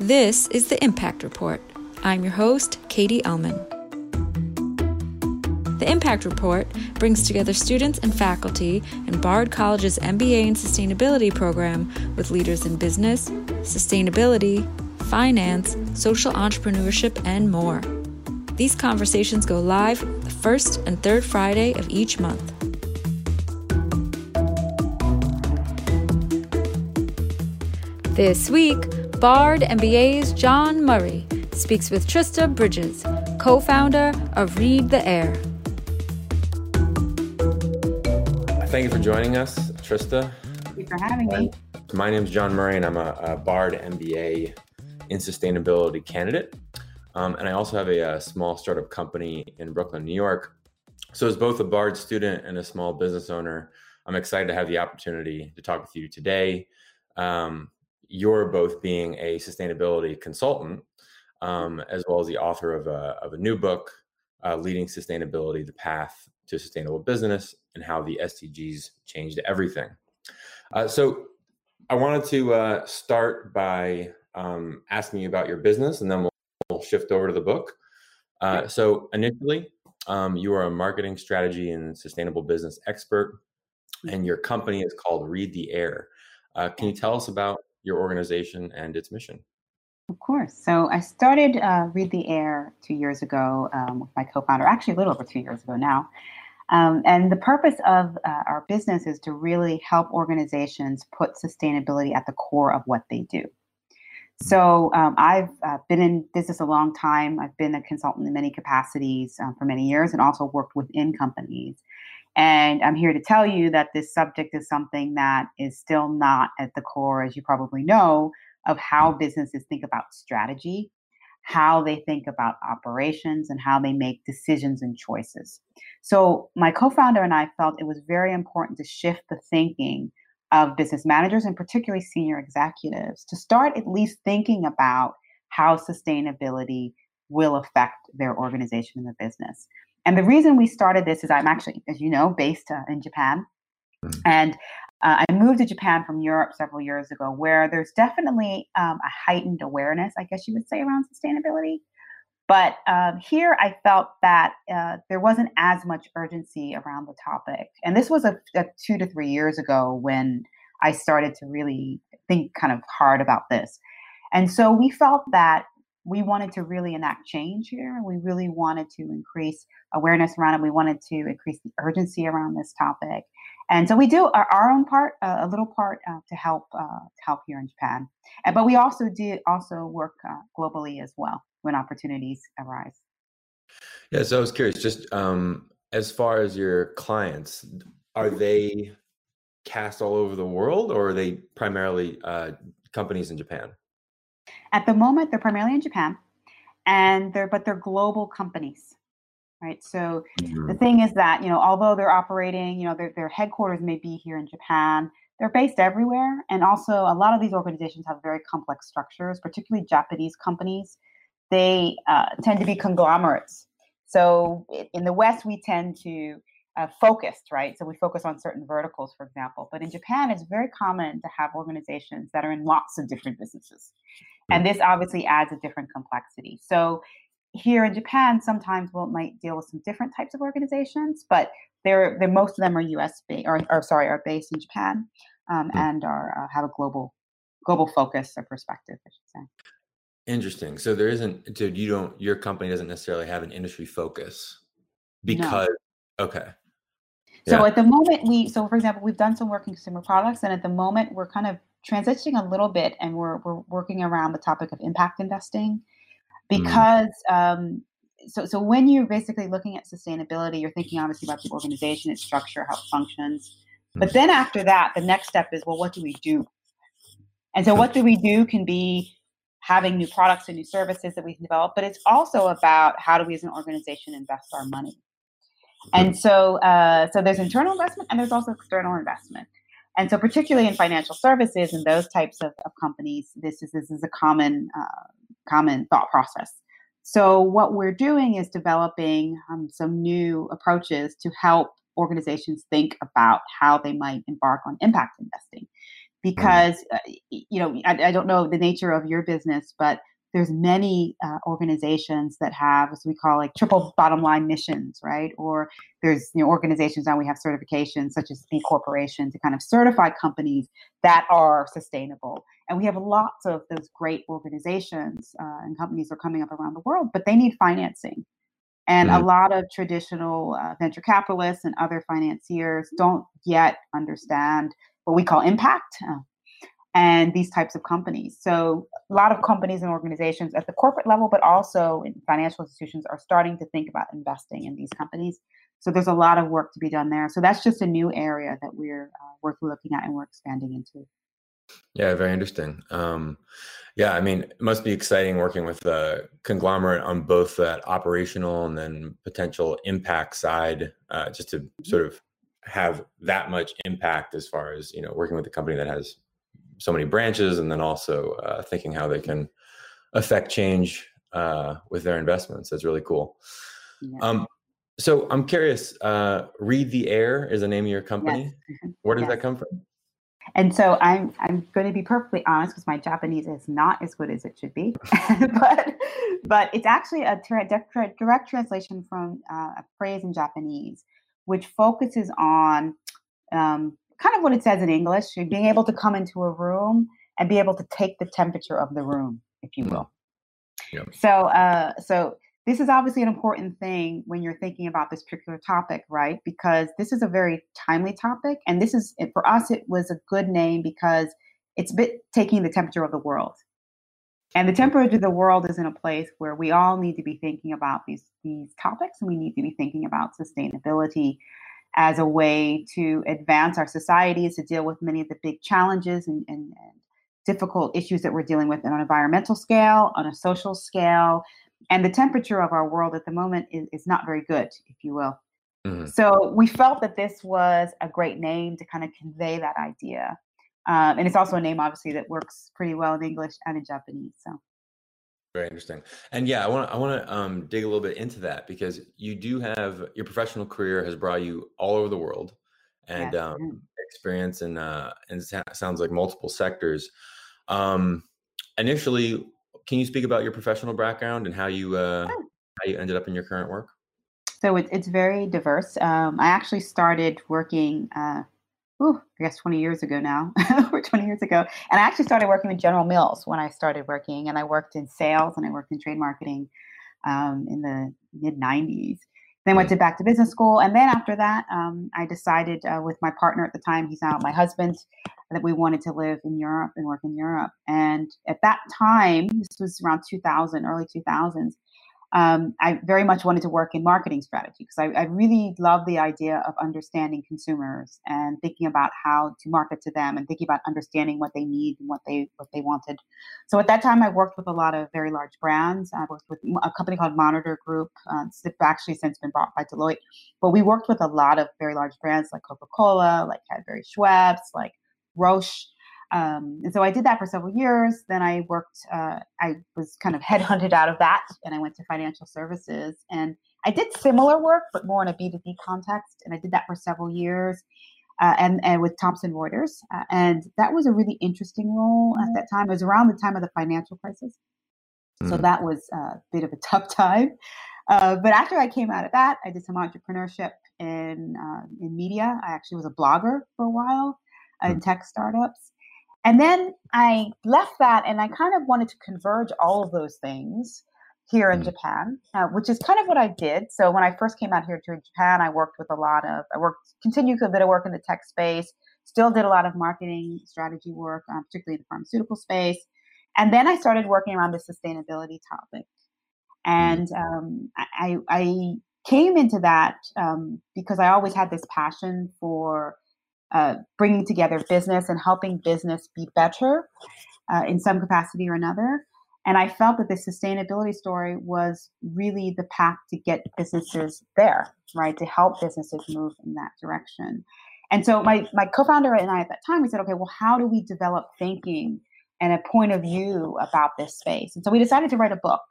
This is the Impact Report. I'm your host, Katie Ellman. The Impact Report brings together students and faculty in Bard College's MBA in Sustainability program with leaders in business, sustainability, finance, social entrepreneurship, and more. These conversations go live the first and third Friday of each month. This week, Bard MBA's John Murray speaks with Trista Bridges, co founder of Read the Air. Thank you for joining us, Trista. Thank you for having me. My name is John Murray, and I'm a, a Bard MBA in sustainability candidate. Um, and I also have a, a, small startup company in Brooklyn, New York. So, as both a Bard student and a small business owner, I'm excited to have the opportunity to talk with you today. Um, you're both being a sustainability consultant, um, as well as the author of a, of a new book, uh, Leading Sustainability The Path to Sustainable Business and How the SDGs Changed Everything. Uh, so, I wanted to uh, start by um, asking you about your business, and then we'll, we'll shift over to the book. Uh, so, initially, um, you are a marketing strategy and sustainable business expert, and your company is called Read the Air. Uh, can you tell us about your organization and its mission? Of course. So I started uh, Read the Air two years ago um, with my co-founder, actually a little over two years ago now. Um, and the purpose of uh, our business is to really help organizations put sustainability at the core of what they do. So um, I've uh, been in business a long time. I've been a consultant in many capacities uh, for many years and also worked within companies. And I'm here to tell you that this subject is something that is still not at the core, as you probably know, of how businesses think about strategy, how they think about operations, and how they make decisions and choices. So, my co founder and I felt it was very important to shift the thinking of business managers and particularly senior executives to start at least thinking about how sustainability will affect their organization and their business. And the reason we started this is I'm actually, as you know, based uh, in Japan. Mm-hmm. And uh, I moved to Japan from Europe several years ago, where there's definitely um, a heightened awareness, I guess you would say, around sustainability. But um, here I felt that uh, there wasn't as much urgency around the topic. And this was a, a, two to three years ago when I started to really think kind of hard about this. And so we felt that we wanted to really enact change here. We really wanted to increase awareness around it. We wanted to increase the urgency around this topic. And so we do our, our own part, uh, a little part uh, to help uh, to help here in Japan. And, but we also do also work uh, globally as well when opportunities arise. Yeah, so I was curious, just um, as far as your clients, are they cast all over the world, or are they primarily uh, companies in Japan? At the moment, they're primarily in Japan, and they're but they're global companies, right? So mm-hmm. the thing is that you know, although they're operating, you know, their their headquarters may be here in Japan, they're based everywhere, and also a lot of these organizations have very complex structures, particularly Japanese companies. They uh, tend to be conglomerates. So in the West, we tend to uh, focused, right? So we focus on certain verticals, for example. But in Japan, it's very common to have organizations that are in lots of different businesses. And this obviously adds a different complexity. So here in Japan, sometimes we might deal with some different types of organizations, but they're, they're most of them are U.S. based, or, or sorry, are based in Japan um, and are uh, have a global global focus or perspective, I should say. Interesting. So there isn't, so you don't, your company doesn't necessarily have an industry focus because, no. okay. So yeah. at the moment, we so for example, we've done some work in consumer products, and at the moment, we're kind of transitioning a little bit, and we're we're working around the topic of impact investing, mm-hmm. because mm. um, so so when you're basically looking at sustainability, you're thinking obviously about the organization, its structure, how it functions, mm. but then after that, the next step is well, what do we do? And so, what do we do can be having new products and new services that we can develop, but it's also about how do we as an organization invest our money. And so, uh, so there's internal investment and there's also external investment. And so, particularly in financial services and those types of, of companies, this is this is a common uh, common thought process. So, what we're doing is developing um, some new approaches to help organizations think about how they might embark on impact investing. because uh, you know I, I, don't know the nature of your business but there's many uh, organizations that have as we call like triple bottom line missions right? Or there's you know organizations now we have certifications such as b corporation to kind of certify companies that are sustainable. And we have lots of those great organizations uh, and companies are coming up around the world but they need financing. And mm-hmm. a lot of traditional uh, venture capitalists and other financiers don't yet understand what we call impact uh, and these types of companies. So, a lot of companies and organizations at the corporate level, but also in financial institutions, are starting to think about investing in these companies. So, there's a lot of work to be done there. So, that's just a new area that we're uh, we're looking at and we're expanding into. Yeah, very interesting. Um, yeah, I mean, it must be exciting working with a conglomerate on both that operational and then potential impact side, uh, just to mm-hmm. sort of have that much impact as far as you know working with a company that has so many branches and then also uh, thinking how they can affect change uh, with their investments that's really cool yeah. um, so i'm curious uh, read the air is the name of your company yes. Mm-hmm. where does yes. that come from and so I'm I'm going to be perfectly honest because my Japanese is not as good as it should be, but but it's actually a direct, direct translation from uh, a phrase in Japanese, which focuses on um, kind of what it says in English, being able to come into a room and be able to take the temperature of the room, if you mm. will. Yeah. So, uh, so this is obviously an important thing when you're thinking about this particular topic, right? Because this is a very timely topic, and this is for us. It was a good name because it's a bit taking the temperature of the world, and the temperature of the world is in a place where we all need to be thinking about these these topics, and we need to be thinking about sustainability as a way to advance our societies to deal with many of the big challenges and, and, and difficult issues that we're dealing with on an environmental scale, on a social scale. And the temperature of our world at the moment is, is not very good, if you will. Mm-hmm. So we felt that this was a great name to kind of convey that idea. Um, and it's also a name, obviously, that works pretty well in English and in Japanese. So very interesting. And yeah, I want to I want to um, dig a little bit into that because you do have your professional career has brought you all over the world and yes. um, experience in uh, and sounds like multiple sectors. Um, initially, can you speak about your professional background and how you uh, how you ended up in your current work? So it, it's very diverse. Um, I actually started working uh, ooh, I guess 20 years ago now, over 20 years ago. And I actually started working with General Mills when I started working, and I worked in sales and I worked in trade marketing um, in the mid 90s. Then went to back to business school, and then after that, um, I decided uh, with my partner at the time, he's now my husband, that we wanted to live in Europe and work in Europe. And at that time, this was around 2000, early 2000s um, I very much wanted to work in marketing strategy because I, I, really love the idea of understanding consumers and thinking about how to market to them and thinking about understanding what they need and what they what they wanted. So at that time, I worked with a lot of very large brands. I worked with a company called Monitor Group. Uh, it's actually since been bought by Deloitte, but we worked with a lot of very large brands like Coca Cola, like Cadbury Schweppes, like Roche. Um, and so I did that for several years. Then I worked, uh, I was kind of headhunted out of that and I went to financial services. And I did similar work, but more in a B2B context. And I did that for several years. Uh, and, and with Thomson Reuters. Uh, and that was a really interesting role at that time. It was around the time of the financial crisis. So mm. that was a bit of a tough time. Uh, but after I came out of that, I did some entrepreneurship in, uh, in media. I actually was a blogger for a while in mm. tech startups. And then I left that and I kind of wanted to converge all of those things here in mm. Japan, uh, which is kind of what I did. So when I first came out here to Japan, I worked with a lot of, I worked, continued a bit of work in the tech space, still did a lot of marketing strategy work, uh, particularly in the pharmaceutical space. And then I started working around the sustainability topic. Mm. And um, I, I came into that um, because I always had this passion for uh, bringing together business and helping business be better uh, in some capacity or another. And I felt that the sustainability story was really the path to get businesses there, right? To help businesses move in that direction. And so my, my co-founder and I at that time, we said, okay, well, how do we develop thinking and a point of view about this space? And so we decided to write a book.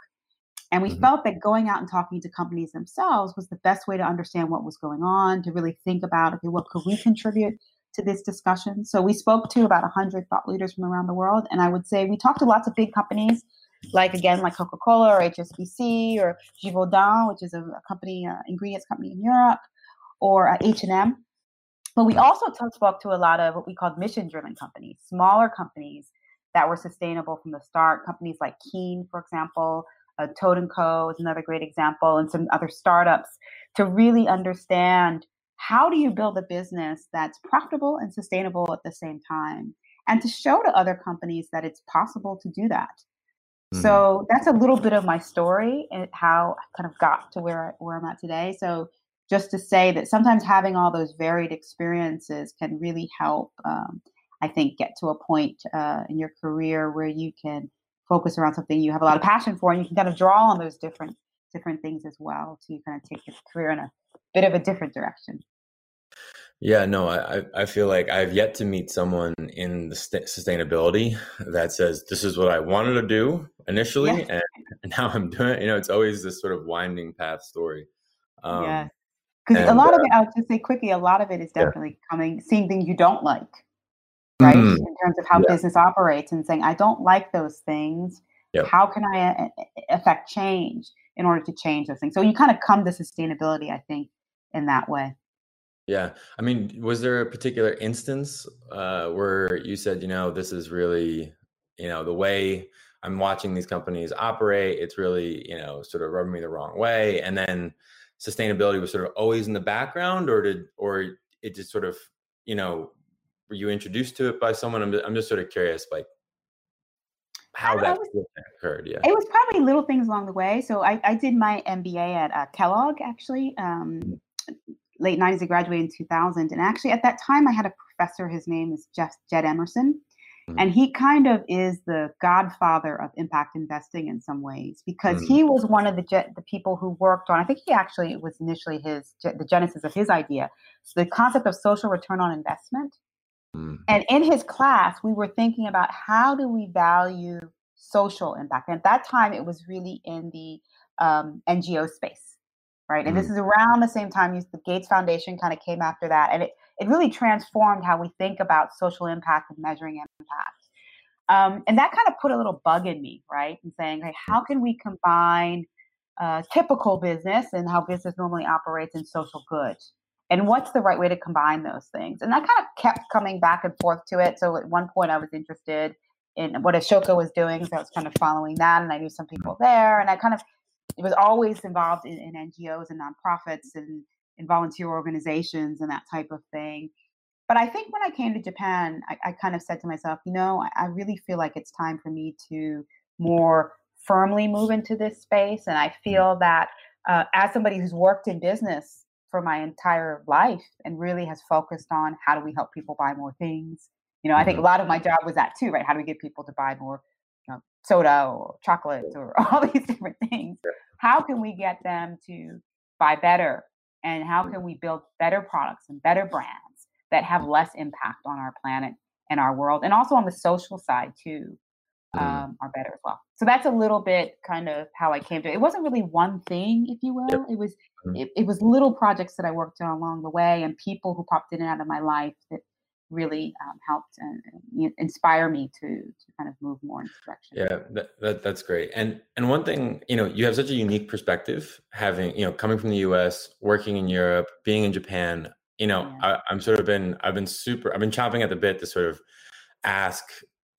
And we mm-hmm. felt that going out and talking to companies themselves was the best way to understand what was going on, to really think about, okay, what could we contribute to this discussion. So we spoke to about 100 thought leaders from around the world. And I would say we talked to lots of big companies, like again, like Coca-Cola or HSBC or Givaudan, which is a, a company, uh, ingredients company in Europe, or uh, H&M. But we also spoke to a lot of what we called mission-driven companies, smaller companies that were sustainable from the start. Companies like Keen, for example, uh, Toad & Co. is another great example, and some other startups to really understand how do you build a business that's profitable and sustainable at the same time and to show to other companies that it's possible to do that mm-hmm. so that's a little bit of my story and how i kind of got to where, where i'm at today so just to say that sometimes having all those varied experiences can really help um, i think get to a point uh, in your career where you can focus around something you have a lot of passion for and you can kind of draw on those different different things as well to kind of take your career in a bit of a different direction. Yeah, no, I, I feel like I've yet to meet someone in the st- sustainability that says this is what I wanted to do initially, and now I'm doing it. You know, it's always this sort of winding path story. Um, yeah, because a lot uh, of it, I'll just say quickly, a lot of it is definitely yeah. coming, seeing things you don't like, right? Mm, in terms of how yeah. business operates, and saying I don't like those things. Yep. How can I uh, affect change in order to change those things? So you kind of come to sustainability, I think, in that way. Yeah. I mean, was there a particular instance uh, where you said, you know, this is really, you know, the way I'm watching these companies operate, it's really, you know, sort of rubbing me the wrong way. And then sustainability was sort of always in the background or did, or it just sort of, you know, were you introduced to it by someone? I'm, I'm just sort of curious, like how that was, occurred. Yeah. It was probably little things along the way. So I, I did my MBA at uh, Kellogg actually. Um, mm late 90s. I graduated in 2000. And actually, at that time, I had a professor. His name is Jeff Jed Emerson. Mm-hmm. And he kind of is the godfather of impact investing in some ways because mm-hmm. he was one of the the people who worked on. I think he actually was initially his the genesis of his idea. So the concept of social return on investment. Mm-hmm. And in his class, we were thinking about how do we value social impact. And at that time, it was really in the um, NGO space right? And mm-hmm. this is around the same time the Gates Foundation kind of came after that, and it it really transformed how we think about social impact and measuring impact. Um, and that kind of put a little bug in me, right? And saying, hey, how can we combine uh, typical business and how business normally operates in social good? And what's the right way to combine those things? And I kind of kept coming back and forth to it. So at one point, I was interested in what Ashoka was doing, so I was kind of following that, and I knew some people there, and I kind of it was always involved in, in NGOs and nonprofits and in volunteer organizations and that type of thing. But I think when I came to Japan, I, I kind of said to myself, you know, I, I, really feel like it's time for me to more firmly move into this space. And I mm. feel that uh, as somebody who's worked in business for my entire life and really has focused on how do we help people buy more things, you know, I think a mm-hmm. lot of my job was that too, right? How do we get people to buy more you know, soda or chocolates or all these different things? how can we get them to buy better and how can we build better products and better brands that have less impact on our planet and our world and also on the social side too mm. um, are better as well so that's a little bit kind of how i came to it it wasn't really one thing if you will yep. it was mm. it, it was little projects that i worked on along the way and people who popped in and out of my life that really um, helped and, and, inspire me to to kind of move more in direction. Yeah, that, that, that's great. And and one thing, you know, you have such a unique perspective, having you know, coming from the U.S., working in Europe, being in Japan. You know, yeah. I, I'm sort of been I've been super I've been chopping at the bit to sort of ask,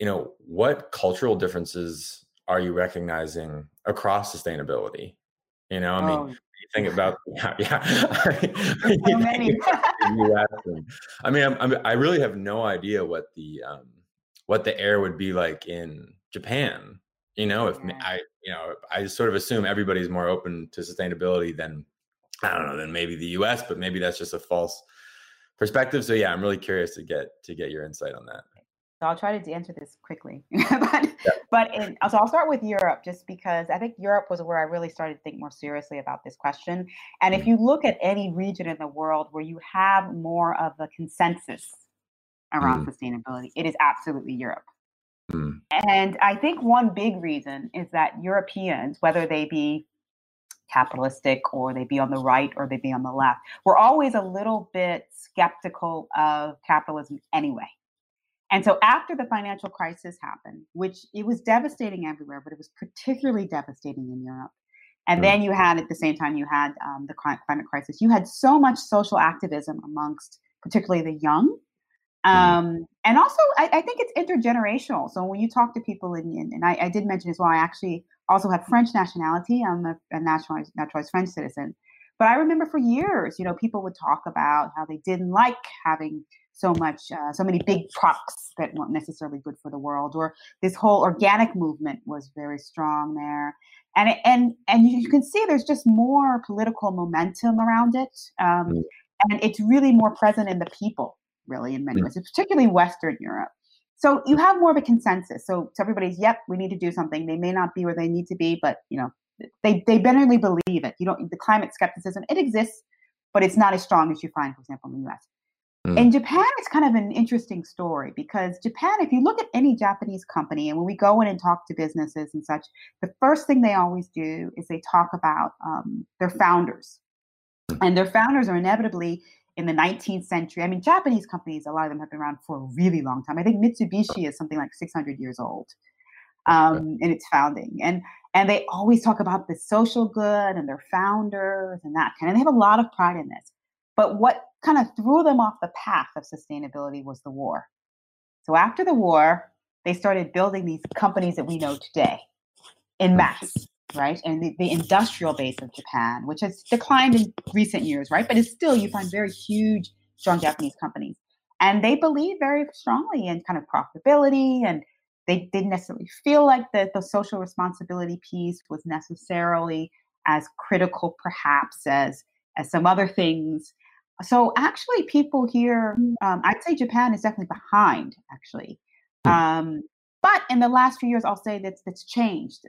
you know, what cultural differences are you recognizing across sustainability? You know, I mean, oh, think about yeah, yeah. so many. I mean, I'm, I'm, i really have no idea what the um, what the air would be like in Japan. You know, if yeah. I, you know, I sort of assume everybody's more open to sustainability than I don't know than maybe the U.S., but maybe that's just a false perspective. So yeah, I'm really curious to get to get your insight on that. So I'll try to answer this quickly. but yeah. but in, so I'll start with Europe just because I think Europe was where I really started to think more seriously about this question. And if you look at any region in the world where you have more of a consensus around mm. sustainability, it is absolutely Europe. Mm. And I think one big reason is that Europeans, whether they be capitalistic or they be on the right or they be on the left. We're always a little bit skeptical of capitalism anyway. And so after the financial crisis happened, which it was devastating everywhere, but it was particularly devastating in Europe. And mm. then you had at the same time you had um, the climate crisis. You had so much social activism amongst particularly the young. Mm. Um, and also, I, I, think it's intergenerational. So when you talk to people, in, in and I, I, did mention as well, I actually also have French nationality. I'm a, a naturalized, naturalized French citizen. But I remember for years, you know, people would talk about how they didn't like having so much, uh, so many big trucks that weren't necessarily good for the world, or this whole organic movement was very strong there, and it, and and you can see there's just more political momentum around it, um, mm. and it's really more present in the people, really in many mm. ways, particularly Western Europe. So you have more of a consensus. So, so everybody's, yep, we need to do something. They may not be where they need to be, but you know, they they generally believe it. You don't the climate skepticism it exists, but it's not as strong as you find, for example, in the U.S. Mm. In Japan, it's kind of an interesting story because Japan, if you look at any Japanese company, and when we go in and talk to businesses and such, the first thing they always do is they talk about um, their founders. Mm. And their founders are inevitably in the 19th century. I mean, Japanese companies, a lot of them have been around for a really long time. I think Mitsubishi is something like 600 years old um, in its founding. And and they always talk about the social good and their founders and that kind. And they have a lot of pride in this. But what kind of threw them off the path of sustainability was the war. So after the war, they started building these companies that we know today in mm. mass, right? And the, the industrial base of Japan, which has declined in recent years, right? But it's still, you find very huge, strong Japanese companies. And they believe very strongly in kind of profitability and they didn't necessarily feel like the, the social responsibility piece was necessarily as critical perhaps as as some other things so actually people here mm. um, i'd say japan is definitely behind actually hmm. um, but in the last few years i'll say that that's changed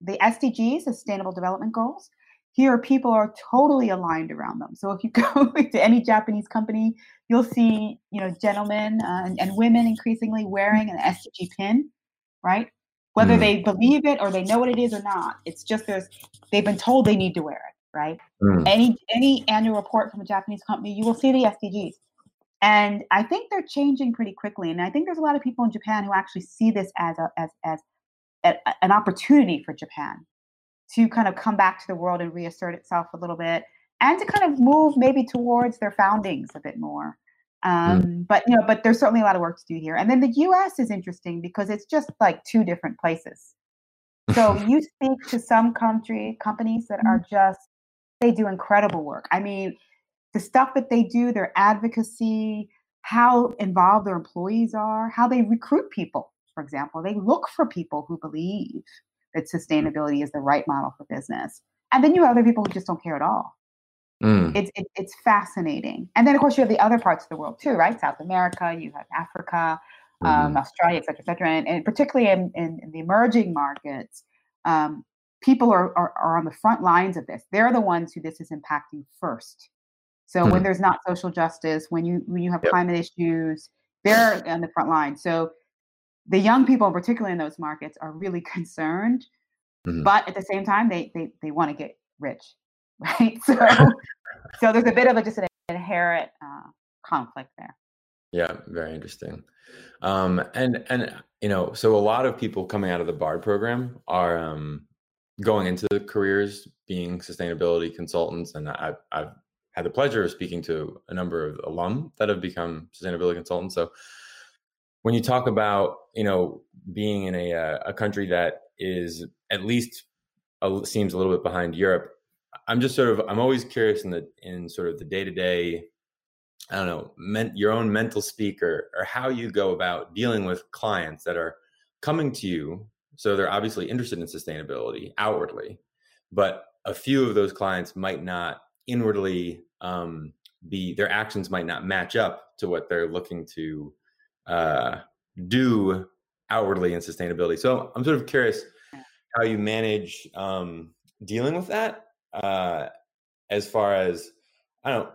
the sdgs sustainable development goals here people are totally aligned around them so if you go to any japanese company you'll see you know gentlemen uh, and, and, women increasingly wearing an sdg pin right? Whether mm. they believe it or they know what it is or not, it's just there's they've been told they need to wear it, right? Mm. Any any annual report from a Japanese company, you will see the SDGs. And I think they're changing pretty quickly. And I think there's a lot of people in Japan who actually see this as a as as a, an opportunity for Japan to kind of come back to the world and reassert itself a little bit and to kind of move maybe towards their foundings a bit more. Mm. Um, mm. But you know, but there's certainly a lot of work to do here. And then the U.S. is interesting because it's just like two different places. So you speak to some country companies that are mm. just they do incredible work. I mean, the stuff that they do, their advocacy, how involved their employees are, how they recruit people. For example, they look for people who believe that sustainability is the right model for business. And then you have other people who just don't care at all. Mm. It's it, it's fascinating, and then of course you have the other parts of the world too, right? South America, you have Africa, mm-hmm. um, Australia, et cetera, et cetera, and, and particularly in, in, in, the emerging markets, um, people are, are, are on the front lines of this. They're the ones who this is impacting first. So mm-hmm. when there's not social justice, when you when you have yep. climate issues, they're on the front line. So the young people, particularly in those markets, are really concerned, mm-hmm. but at the same time, they they they want to get rich. right? So, so there's a bit of a just an inherent uh, conflict there. Yeah, very interesting. Um, and and you know, so a lot of people coming out of the BARD program are um, going into careers being sustainability consultants, and I, I've had the pleasure of speaking to a number of alum that have become sustainability consultants. So when you talk about you know being in a uh, a country that is at least a, seems a little bit behind Europe, I'm just sort of I'm always curious in the in sort of the day to day. I don't know, men, your own mental speaker or how you go about dealing with clients that are coming to you. So they're obviously interested in sustainability outwardly, but a few of those clients might not inwardly um, be their actions might not match up to what they're looking to uh, do outwardly in sustainability. So I'm sort of curious how you manage um, dealing with that uh, as far as I don't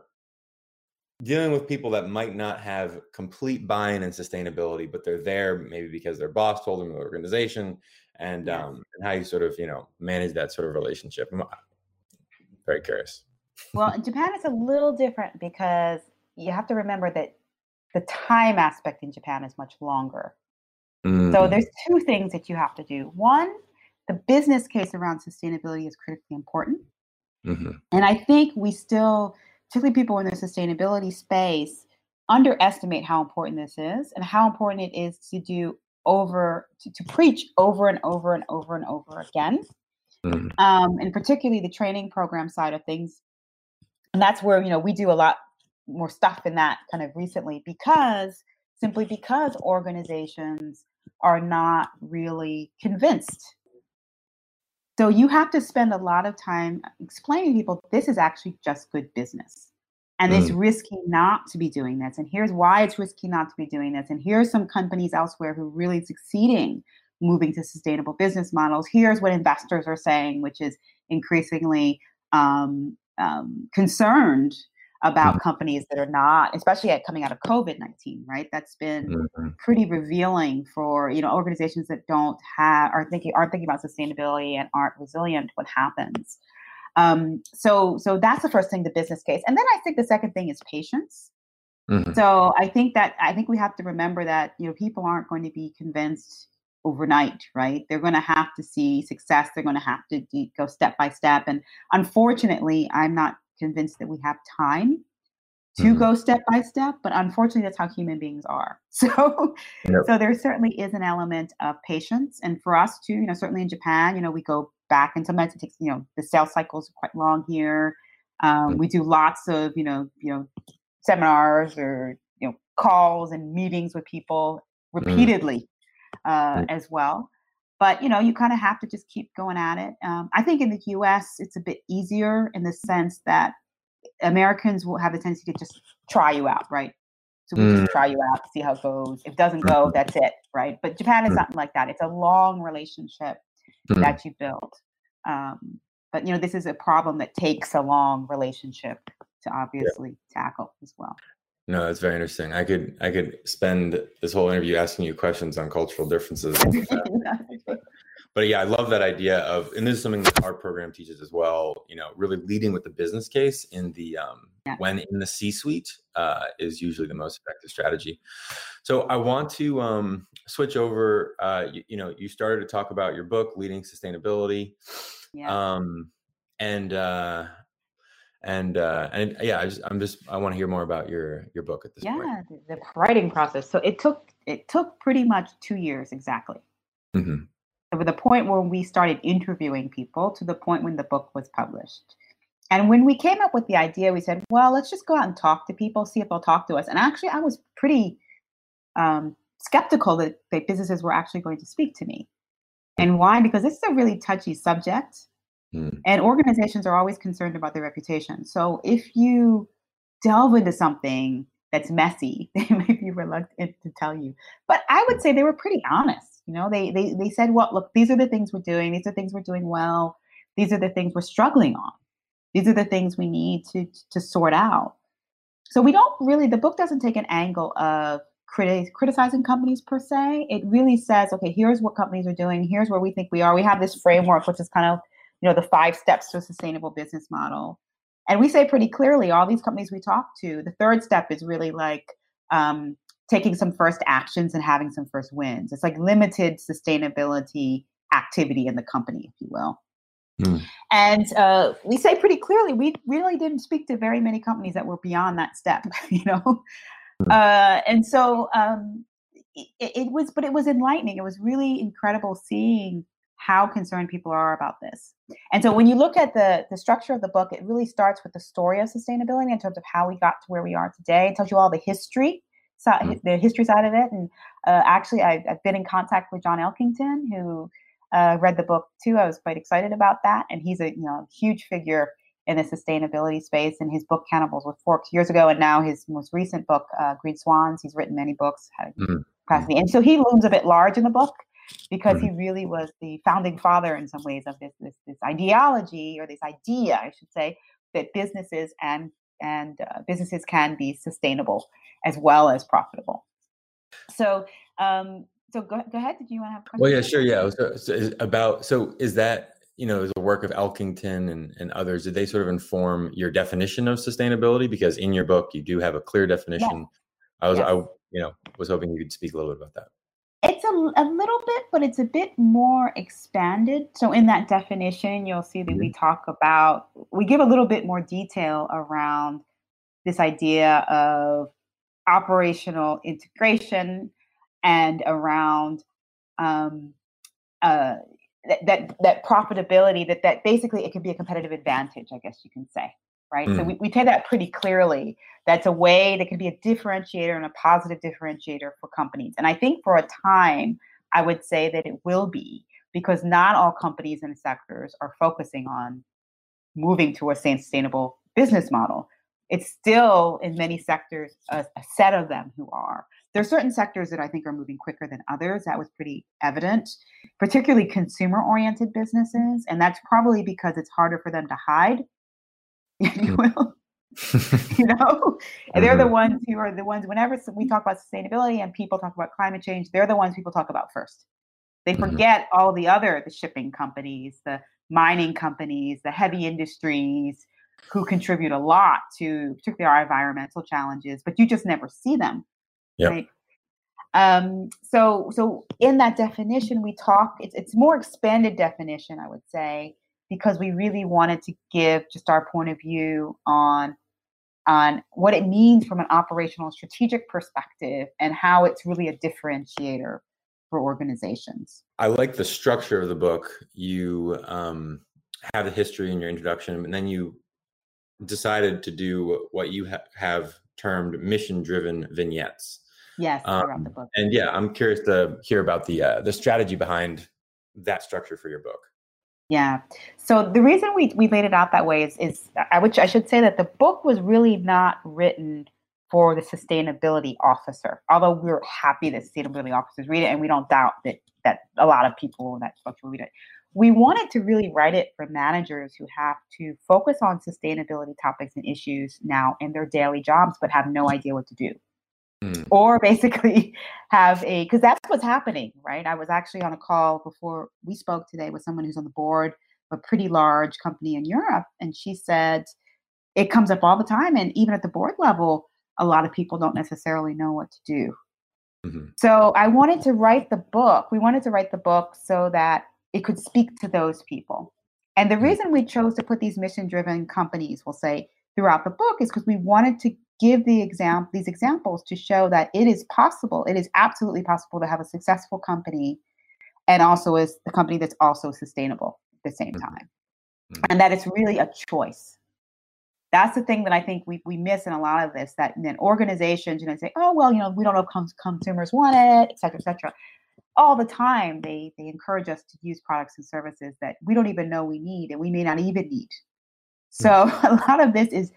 dealing with people that might not have complete buy-in and sustainability, but they're there maybe because their boss told them the organization, and um, and how you sort of you know manage that sort of relationship. very curious. well, in Japan, it's a little different because you have to remember that the time aspect in Japan is much longer. Mm-hmm. So there's two things that you have to do. One, the business case around sustainability is critically important. Mm-hmm. And I think we still, particularly people in the sustainability space, underestimate how important this is and how important it is to do over, to, to preach over and over and over and over again. Mm-hmm. Um, and particularly the training program side of things. And that's where, you know, we do a lot more stuff in that kind of recently because simply because organizations are not really convinced. So you have to spend a lot of time explaining to people this is actually just good business. And mm. it's risky not to be doing this. And here's why it's risky not to be doing this. And here's some companies elsewhere who are really succeeding moving to sustainable business models. Here's what investors are saying, which is increasingly um, um, concerned about mm-hmm. companies that are not, especially at coming out of COVID nineteen, right? That's been mm-hmm. pretty revealing for you know organizations that don't have are thinking aren't thinking about sustainability and aren't resilient. What happens? Um, so so that's the first thing, the business case, and then I think the second thing is patience. Mm-hmm. So I think that I think we have to remember that you know people aren't going to be convinced overnight, right? They're going to have to see success. They're going to have to go step by step. And unfortunately, I'm not convinced that we have time to mm-hmm. go step by step but unfortunately that's how human beings are so yep. so there certainly is an element of patience and for us too you know certainly in japan you know we go back and sometimes it takes you know the sales cycles are quite long here um, mm-hmm. we do lots of you know you know seminars or you know calls and meetings with people mm-hmm. repeatedly mm-hmm. uh, as well but you know you kind of have to just keep going at it um, i think in the us it's a bit easier in the sense that americans will have a tendency to just try you out right so we mm. just try you out see how it goes if it doesn't go mm-hmm. that's it right but japan is mm. not like that it's a long relationship mm. that you build um, but you know this is a problem that takes a long relationship to obviously yeah. tackle as well no, that's very interesting. I could I could spend this whole interview asking you questions on cultural differences. but, but yeah, I love that idea of, and this is something that our program teaches as well. You know, really leading with the business case in the um, yeah. when in the C-suite uh, is usually the most effective strategy. So I want to um, switch over. Uh, you, you, know, you started to talk about your book, Leading Sustainability. Yeah. Um, and uh, and uh and yeah I just, i'm just i want to hear more about your your book at this yeah, point. Yeah the, writing process. So it took it took pretty much two years exactly. Mm-hmm. so the point where we started interviewing people to the point when the book was published. And when we came up with the idea we said well let's just go out and talk to people see if they'll talk to us. And actually i was pretty um, skeptical that, that businesses were actually going to speak to me. And why? Because this is a really touchy subject Mm. And organizations are always concerned about their reputation. So if you delve into something that's messy, they might be reluctant to tell you. But I would say they were pretty honest. You know, they they they said, "Well, look, these are the things we're doing. These are things we're doing well. These are the things we're struggling on. These are the things we need to to sort out." So we don't really. The book doesn't take an angle of criti- criticizing companies per se. It really says, "Okay, here's what companies are doing. Here's where we think we are. We have this framework, which is kind of you know the five steps to a sustainable business model. And we say pretty clearly all these companies we talk to the third step is really like um, taking some first actions and having some first wins. It's like limited sustainability activity in the company if you will. Mm. and uh, we say pretty clearly we really didn't speak to very many companies that were beyond that step you know? Mm. uh, and so um, it, it was but it was enlightening. It was really incredible seeing how concerned people are about this. And so when you look at the, the structure of the book, it really starts with the story of sustainability in terms of how we got to where we are today. It tells you all the history, mm-hmm. the history side of it. And uh, actually, I, have been in contact with John Elkington, who uh, read the book too. I was quite excited about that. And he's a you know huge figure in the sustainability space. And his book Cannibals with Forks years ago, and now his most recent book, uh, Green Swans. He's written many books. Mm-hmm. Capacity. And so he looms a bit large in the book because he really was the founding father in some ways of this, this, this ideology or this idea, I should say, that businesses and and uh, businesses can be sustainable as well as profitable. So, um, so go, go ahead. Did you want to have a question? Well, yeah, sure. Yeah. So, so about so is that you know, is the work of Elkington and, and others, did they sort of inform your definition of sustainability? Because in your book, you do have a clear definition. Yes. I was, yes. I, you know, was hoping you could speak a little bit about that. It's a, a little bit, but it's a bit more expanded. So in that definition, you'll see that mm-hmm. we talk about, we give a little bit more detail around this idea of operational integration and around um, uh, that, that that profitability that that basically it can be a competitive advantage i guess you can say right mm. so we, we say that pretty clearly that's a way that can be a differentiator and a positive differentiator for companies and i think for a time i would say that it will be because not all companies and sectors are focusing on moving to a sustainable business model it's still in many sectors a, a set of them who are there are certain sectors that I think are moving quicker than others. That was pretty evident, particularly consumer oriented businesses. And that's probably because it's harder for them to hide, if you will. you know, and they're the ones who are the ones, whenever we talk about sustainability and people talk about climate change, they're the ones people talk about first. They mm-hmm. forget all the other, the shipping companies, the mining companies, the heavy industries who contribute a lot to particularly our environmental challenges, but you just never see them Yep. Right. Um, so, so in that definition, we talk. It's it's more expanded definition, I would say, because we really wanted to give just our point of view on on what it means from an operational strategic perspective and how it's really a differentiator for organizations. I like the structure of the book. You um, have the history in your introduction, and then you decided to do what you ha- have termed mission driven vignettes. Yes, um, the book. And yeah, I'm curious to hear about the uh, the strategy behind that structure for your book. Yeah. So the reason we, we laid it out that way is is I which I should say that the book was really not written for the sustainability officer. Although we're happy that sustainability officers read it, and we don't doubt that that a lot of people in that structure read it. We wanted to really write it for managers who have to focus on sustainability topics and issues now in their daily jobs, but have no idea what to do mm. or basically have a because that's what's happening right i was actually on a call before we spoke today with someone who's on the board of a pretty large company in europe and she said it comes up all the time and even at the board level a lot of people don't necessarily know what to do mm-hmm. so i wanted to write the book we wanted to write the book so that it could speak to those people and the mm. reason we chose to put these mission driven companies we'll say throughout the book is because we wanted to give the example these examples to show that it is possible it is absolutely possible to have a successful company and also is the company that's also sustainable at the same mm-hmm. time mm-hmm. and that it's really a choice that's the thing that i think we, we miss in a lot of this that then organizations you know say oh well you know we don't know if cons- consumers want it et cetera et cetera all the time they they encourage us to use products and services that we don't even know we need and we may not even need so mm-hmm. a lot of this is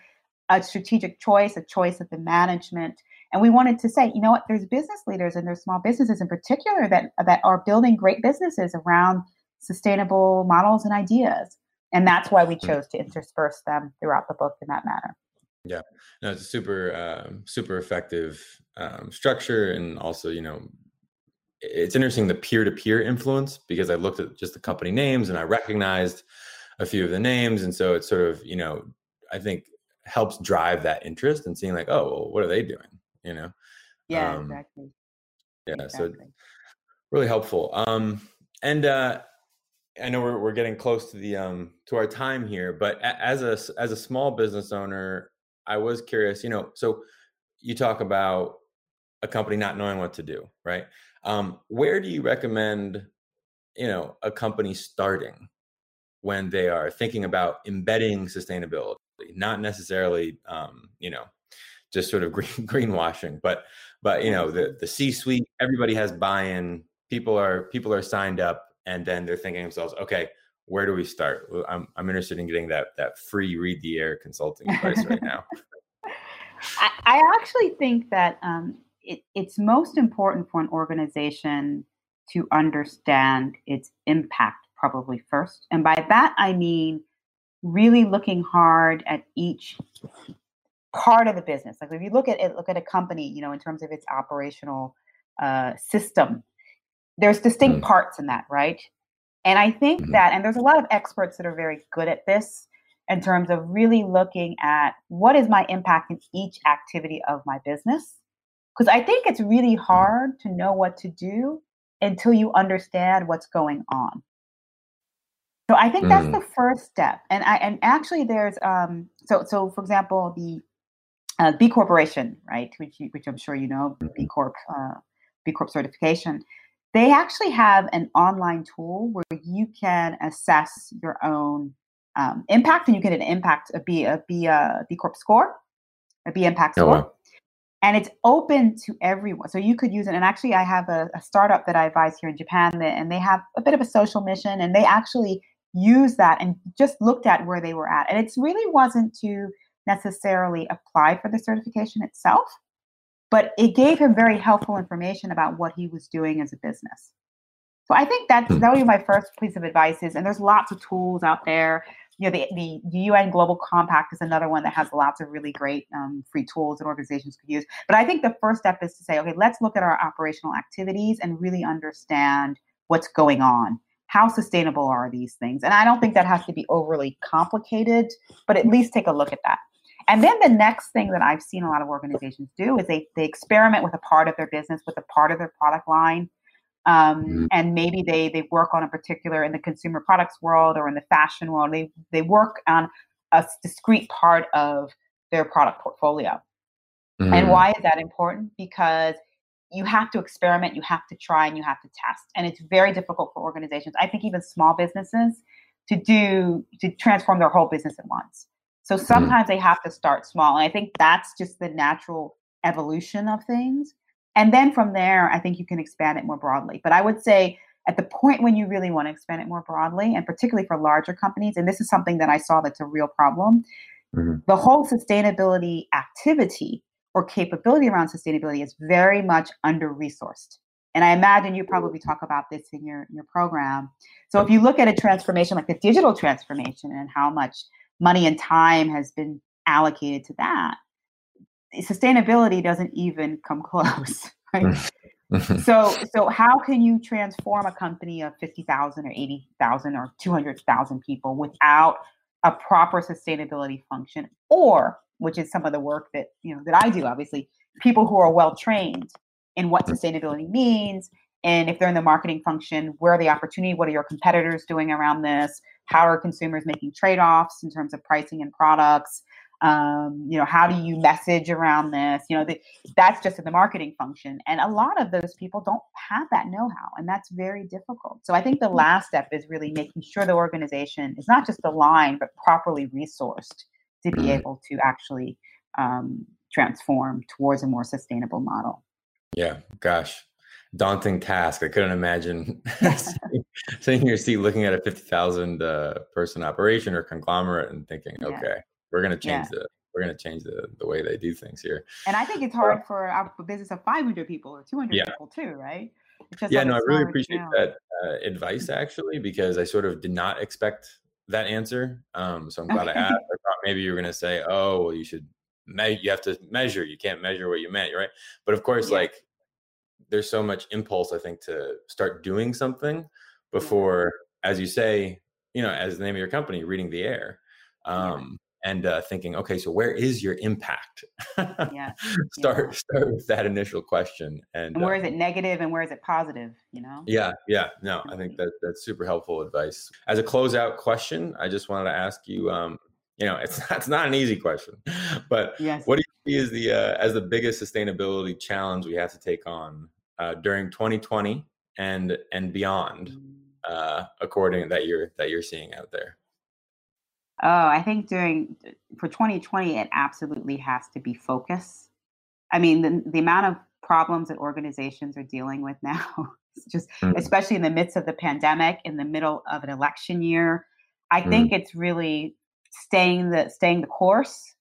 a strategic choice, a choice of the management. And we wanted to say, you know what, there's business leaders and there's small businesses in particular that, that are building great businesses around sustainable models and ideas. And that's why we hmm. chose to intersperse them throughout the book in that manner. Yeah, no, it's a super, um, super effective um, structure. And also, you know, it's interesting the peer to peer influence because I looked at just the company names and I recognized a few of the names. And so it's sort of, you know, I think helps drive that interest and seeing like, oh, well, what are they doing? You know? Yeah, um, exactly. Yeah, exactly. so really helpful. Um, and uh, I know we're we're getting close to the um to our time here, but as a as a small business owner, I was curious. You know, so you talk about a company not knowing what to do, right? Um, where do you recommend, you know, a company starting when they are thinking about embedding sustainability? Not necessarily um, you know just sort of green greenwashing but but you know the the c suite everybody has buy-in people are people are signed up and then they're thinking themselves okay where do we start? I'm, I'm interested in getting that that free read the air consulting advice right now. I, I, actually think that um, it, it's most important for an organization to understand its impact probably first and by that i mean really looking hard at each part of the business. Like if you look at it, look at a company, you know, in terms of its operational uh, system, there's distinct mm. parts in that, right? And I think mm-hmm. that, and there's a lot of experts that are very good at this in terms of really looking at what is my impact in each activity of my business. Because I think it's really hard to know what to do until you understand what's going on. So I think that's mm. the first step. And I and actually there's um so so for example the uh, B Corporation, right, which you, which I'm sure you know, B mm-hmm. Corp uh, B Corp certification. They actually have an online tool where you can assess your own um, impact, and you get an impact a B a B uh, B Corp score, a B impact oh, score. wow. And it's open to everyone. So you could use it. And actually, I have a, a startup that I advise here in Japan, that, and they have a bit of a social mission, and they actually use that and just looked at where they were at. And it really wasn't to necessarily apply for the certification itself, but it gave him very helpful information about what he was doing as a business. So I think that's that would be my first piece of advice is, and there's lots of tools out there you know, the, the UN Global Compact is another one that has lots of really great um, free tools that organizations could use. But I think the first step is to say, okay, let's look at our operational activities and really understand what's going on. How sustainable are these things? And I don't think that has to be overly complicated, but at least take a look at that. And then the next thing that I've seen a lot of organizations do is they, they experiment with a part of their business, with a part of their product line, um, mm-hmm. and maybe they they work on a particular in the consumer products world or in the fashion world they they work on a discrete part of their product portfolio mm-hmm. and why is that important because you have to experiment you have to try and you have to test and it's very difficult for organizations i think even small businesses to do to transform their whole business at once so mm-hmm. sometimes mm-hmm. they have to start small and i think that's just the natural evolution of things and then from there, I think you can expand it more broadly. But I would say at the point when you really want to expand it more broadly, and particularly for larger companies, and this is something that I saw that's a real problem, mm-hmm. the whole sustainability activity or capability around sustainability is very much under resourced. And I imagine you probably talk about this in your, your program. So if you look at a transformation like the digital transformation and how much money and time has been allocated to that, sustainability doesn't even come close right? Mm. So so how can you transform a company of 50,000 or 80,000 or 200,000 people without a proper sustainability function? Or which is some of the work that you know that I do obviously people who are well trained in what sustainability means and if they're in the marketing function where are the opportunity? What are your competitors doing around this? How are consumers making trade-offs in terms of pricing and products? Um, you know how do you message around this? You know the, that's just in the marketing function and a lot of those people don't have that know-how and that's very difficult. So i think the last step is really making sure the organization is not just aligned but properly resourced to be mm-hmm. able to actually um, transform towards a more sustainable model yeah gosh daunting task i couldn't imagine sitting in your seat looking at a 50000 uh, person operation or conglomerate and thinking yeah. okay we're going to change yeah. the we're going to change the, the way they do things here. And I think it's hard for a business of 500 people or 200 yeah. people too, right? yeah, no, I really appreciate that uh, advice actually because I sort of did not expect that answer. Um, so I'm glad okay. I asked. I thought maybe you were going to say, "Oh, well, you should me- you have to measure. You can't measure what you meant, right?" But of course, yeah. like there's so much impulse I think to start doing something before, yeah. as you say, you know, as the name of your company, reading the air. Um, and uh, thinking, okay, so where is your impact? yeah. start yeah. start with that initial question, and, and where uh, is it negative and where is it positive? You know. Yeah, yeah. No, I think that that's super helpful advice. As a closeout question, I just wanted to ask you. Um, you know, it's it's not an easy question, but yes. what do you see as the uh, as the biggest sustainability challenge we have to take on uh, during 2020 and and beyond, mm. uh, according that you're that you're seeing out there? Oh, I think during for 2020, it absolutely has to be focus. I mean, the, the amount of problems that organizations are dealing with now, just mm. especially in the midst of the pandemic, in the middle of an election year, I mm. think it's really staying the staying the course.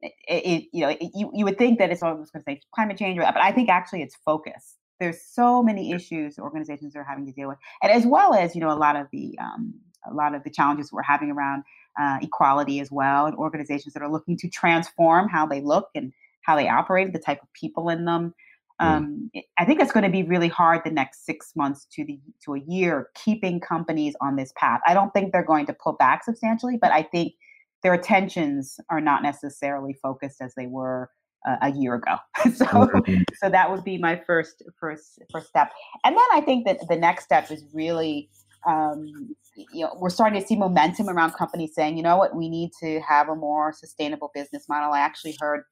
It, it you know, it, you you would think that it's I was going to say climate change, but I think actually it's focus. There's so many issues organizations are having to deal with, and as well as you know a lot of the um, a lot of the challenges we're having around uh, equality as well, and organizations that are looking to transform how they look and how they operate, the type of people in them. Um, I think it's going to be really hard the next six months to the to a year keeping companies on this path. I don't think they're going to pull back substantially, but I think their attentions are not necessarily focused as they were uh, a year ago. so mm-hmm. so that would be my first first first step. And then I think that the next step is really um, you know we're starting to see momentum around companies saying, you know what, we need to have a more sustainable business model. I actually heard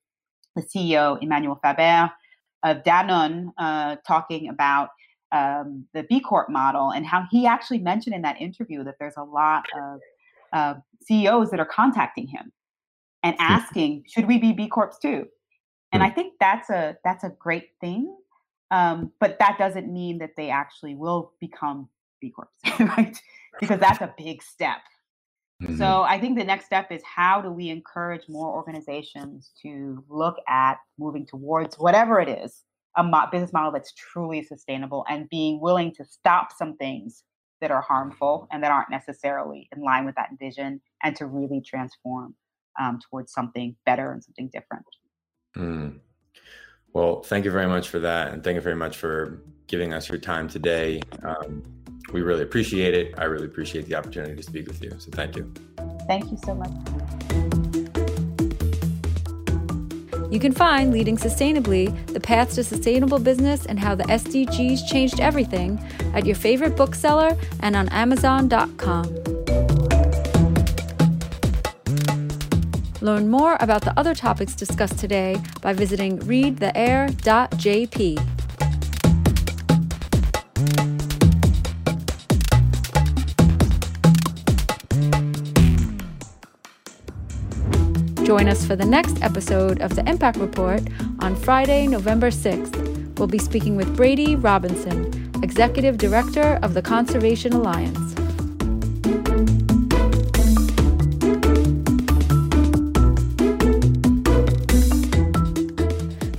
the CEO Emmanuel Faber of Danone uh, talking about um, the B Corp model and how he actually mentioned in that interview that there's a lot of uh, CEOs that are contacting him and asking, should we be B Corps too? And I think that's a that's a great thing, um, but that doesn't mean that they actually will become B Corps, right? Because that's a big step. Mm-hmm. So I think the next step is how do we encourage more organizations to look at moving towards whatever it is, a mo- business model that's truly sustainable and being willing to stop some things that are harmful and that aren't necessarily in line with that vision and to really transform um, towards something better and something different. Mm. Well, thank you very much for that. And thank you very much for giving us your time today. Um, we really appreciate it. I really appreciate the opportunity to speak with you. So thank you. Thank you so much. You can find Leading Sustainably The Path to Sustainable Business and How the SDGs Changed Everything at your favorite bookseller and on Amazon.com. Learn more about the other topics discussed today by visiting readtheair.jp. Join us for the next episode of the Impact Report on Friday, November 6th. We'll be speaking with Brady Robinson, Executive Director of the Conservation Alliance.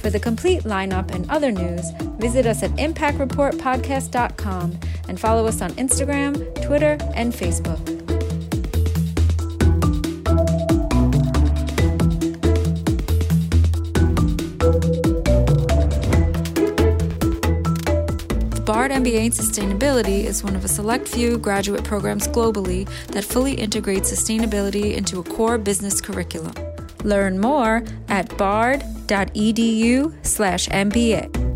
For the complete lineup and other news, visit us at impactreportpodcast.com and follow us on Instagram, Twitter, and Facebook. MBA in Sustainability is one of a select few graduate programs globally that fully integrates sustainability into a core business curriculum. Learn more at bard.edu slash MBA.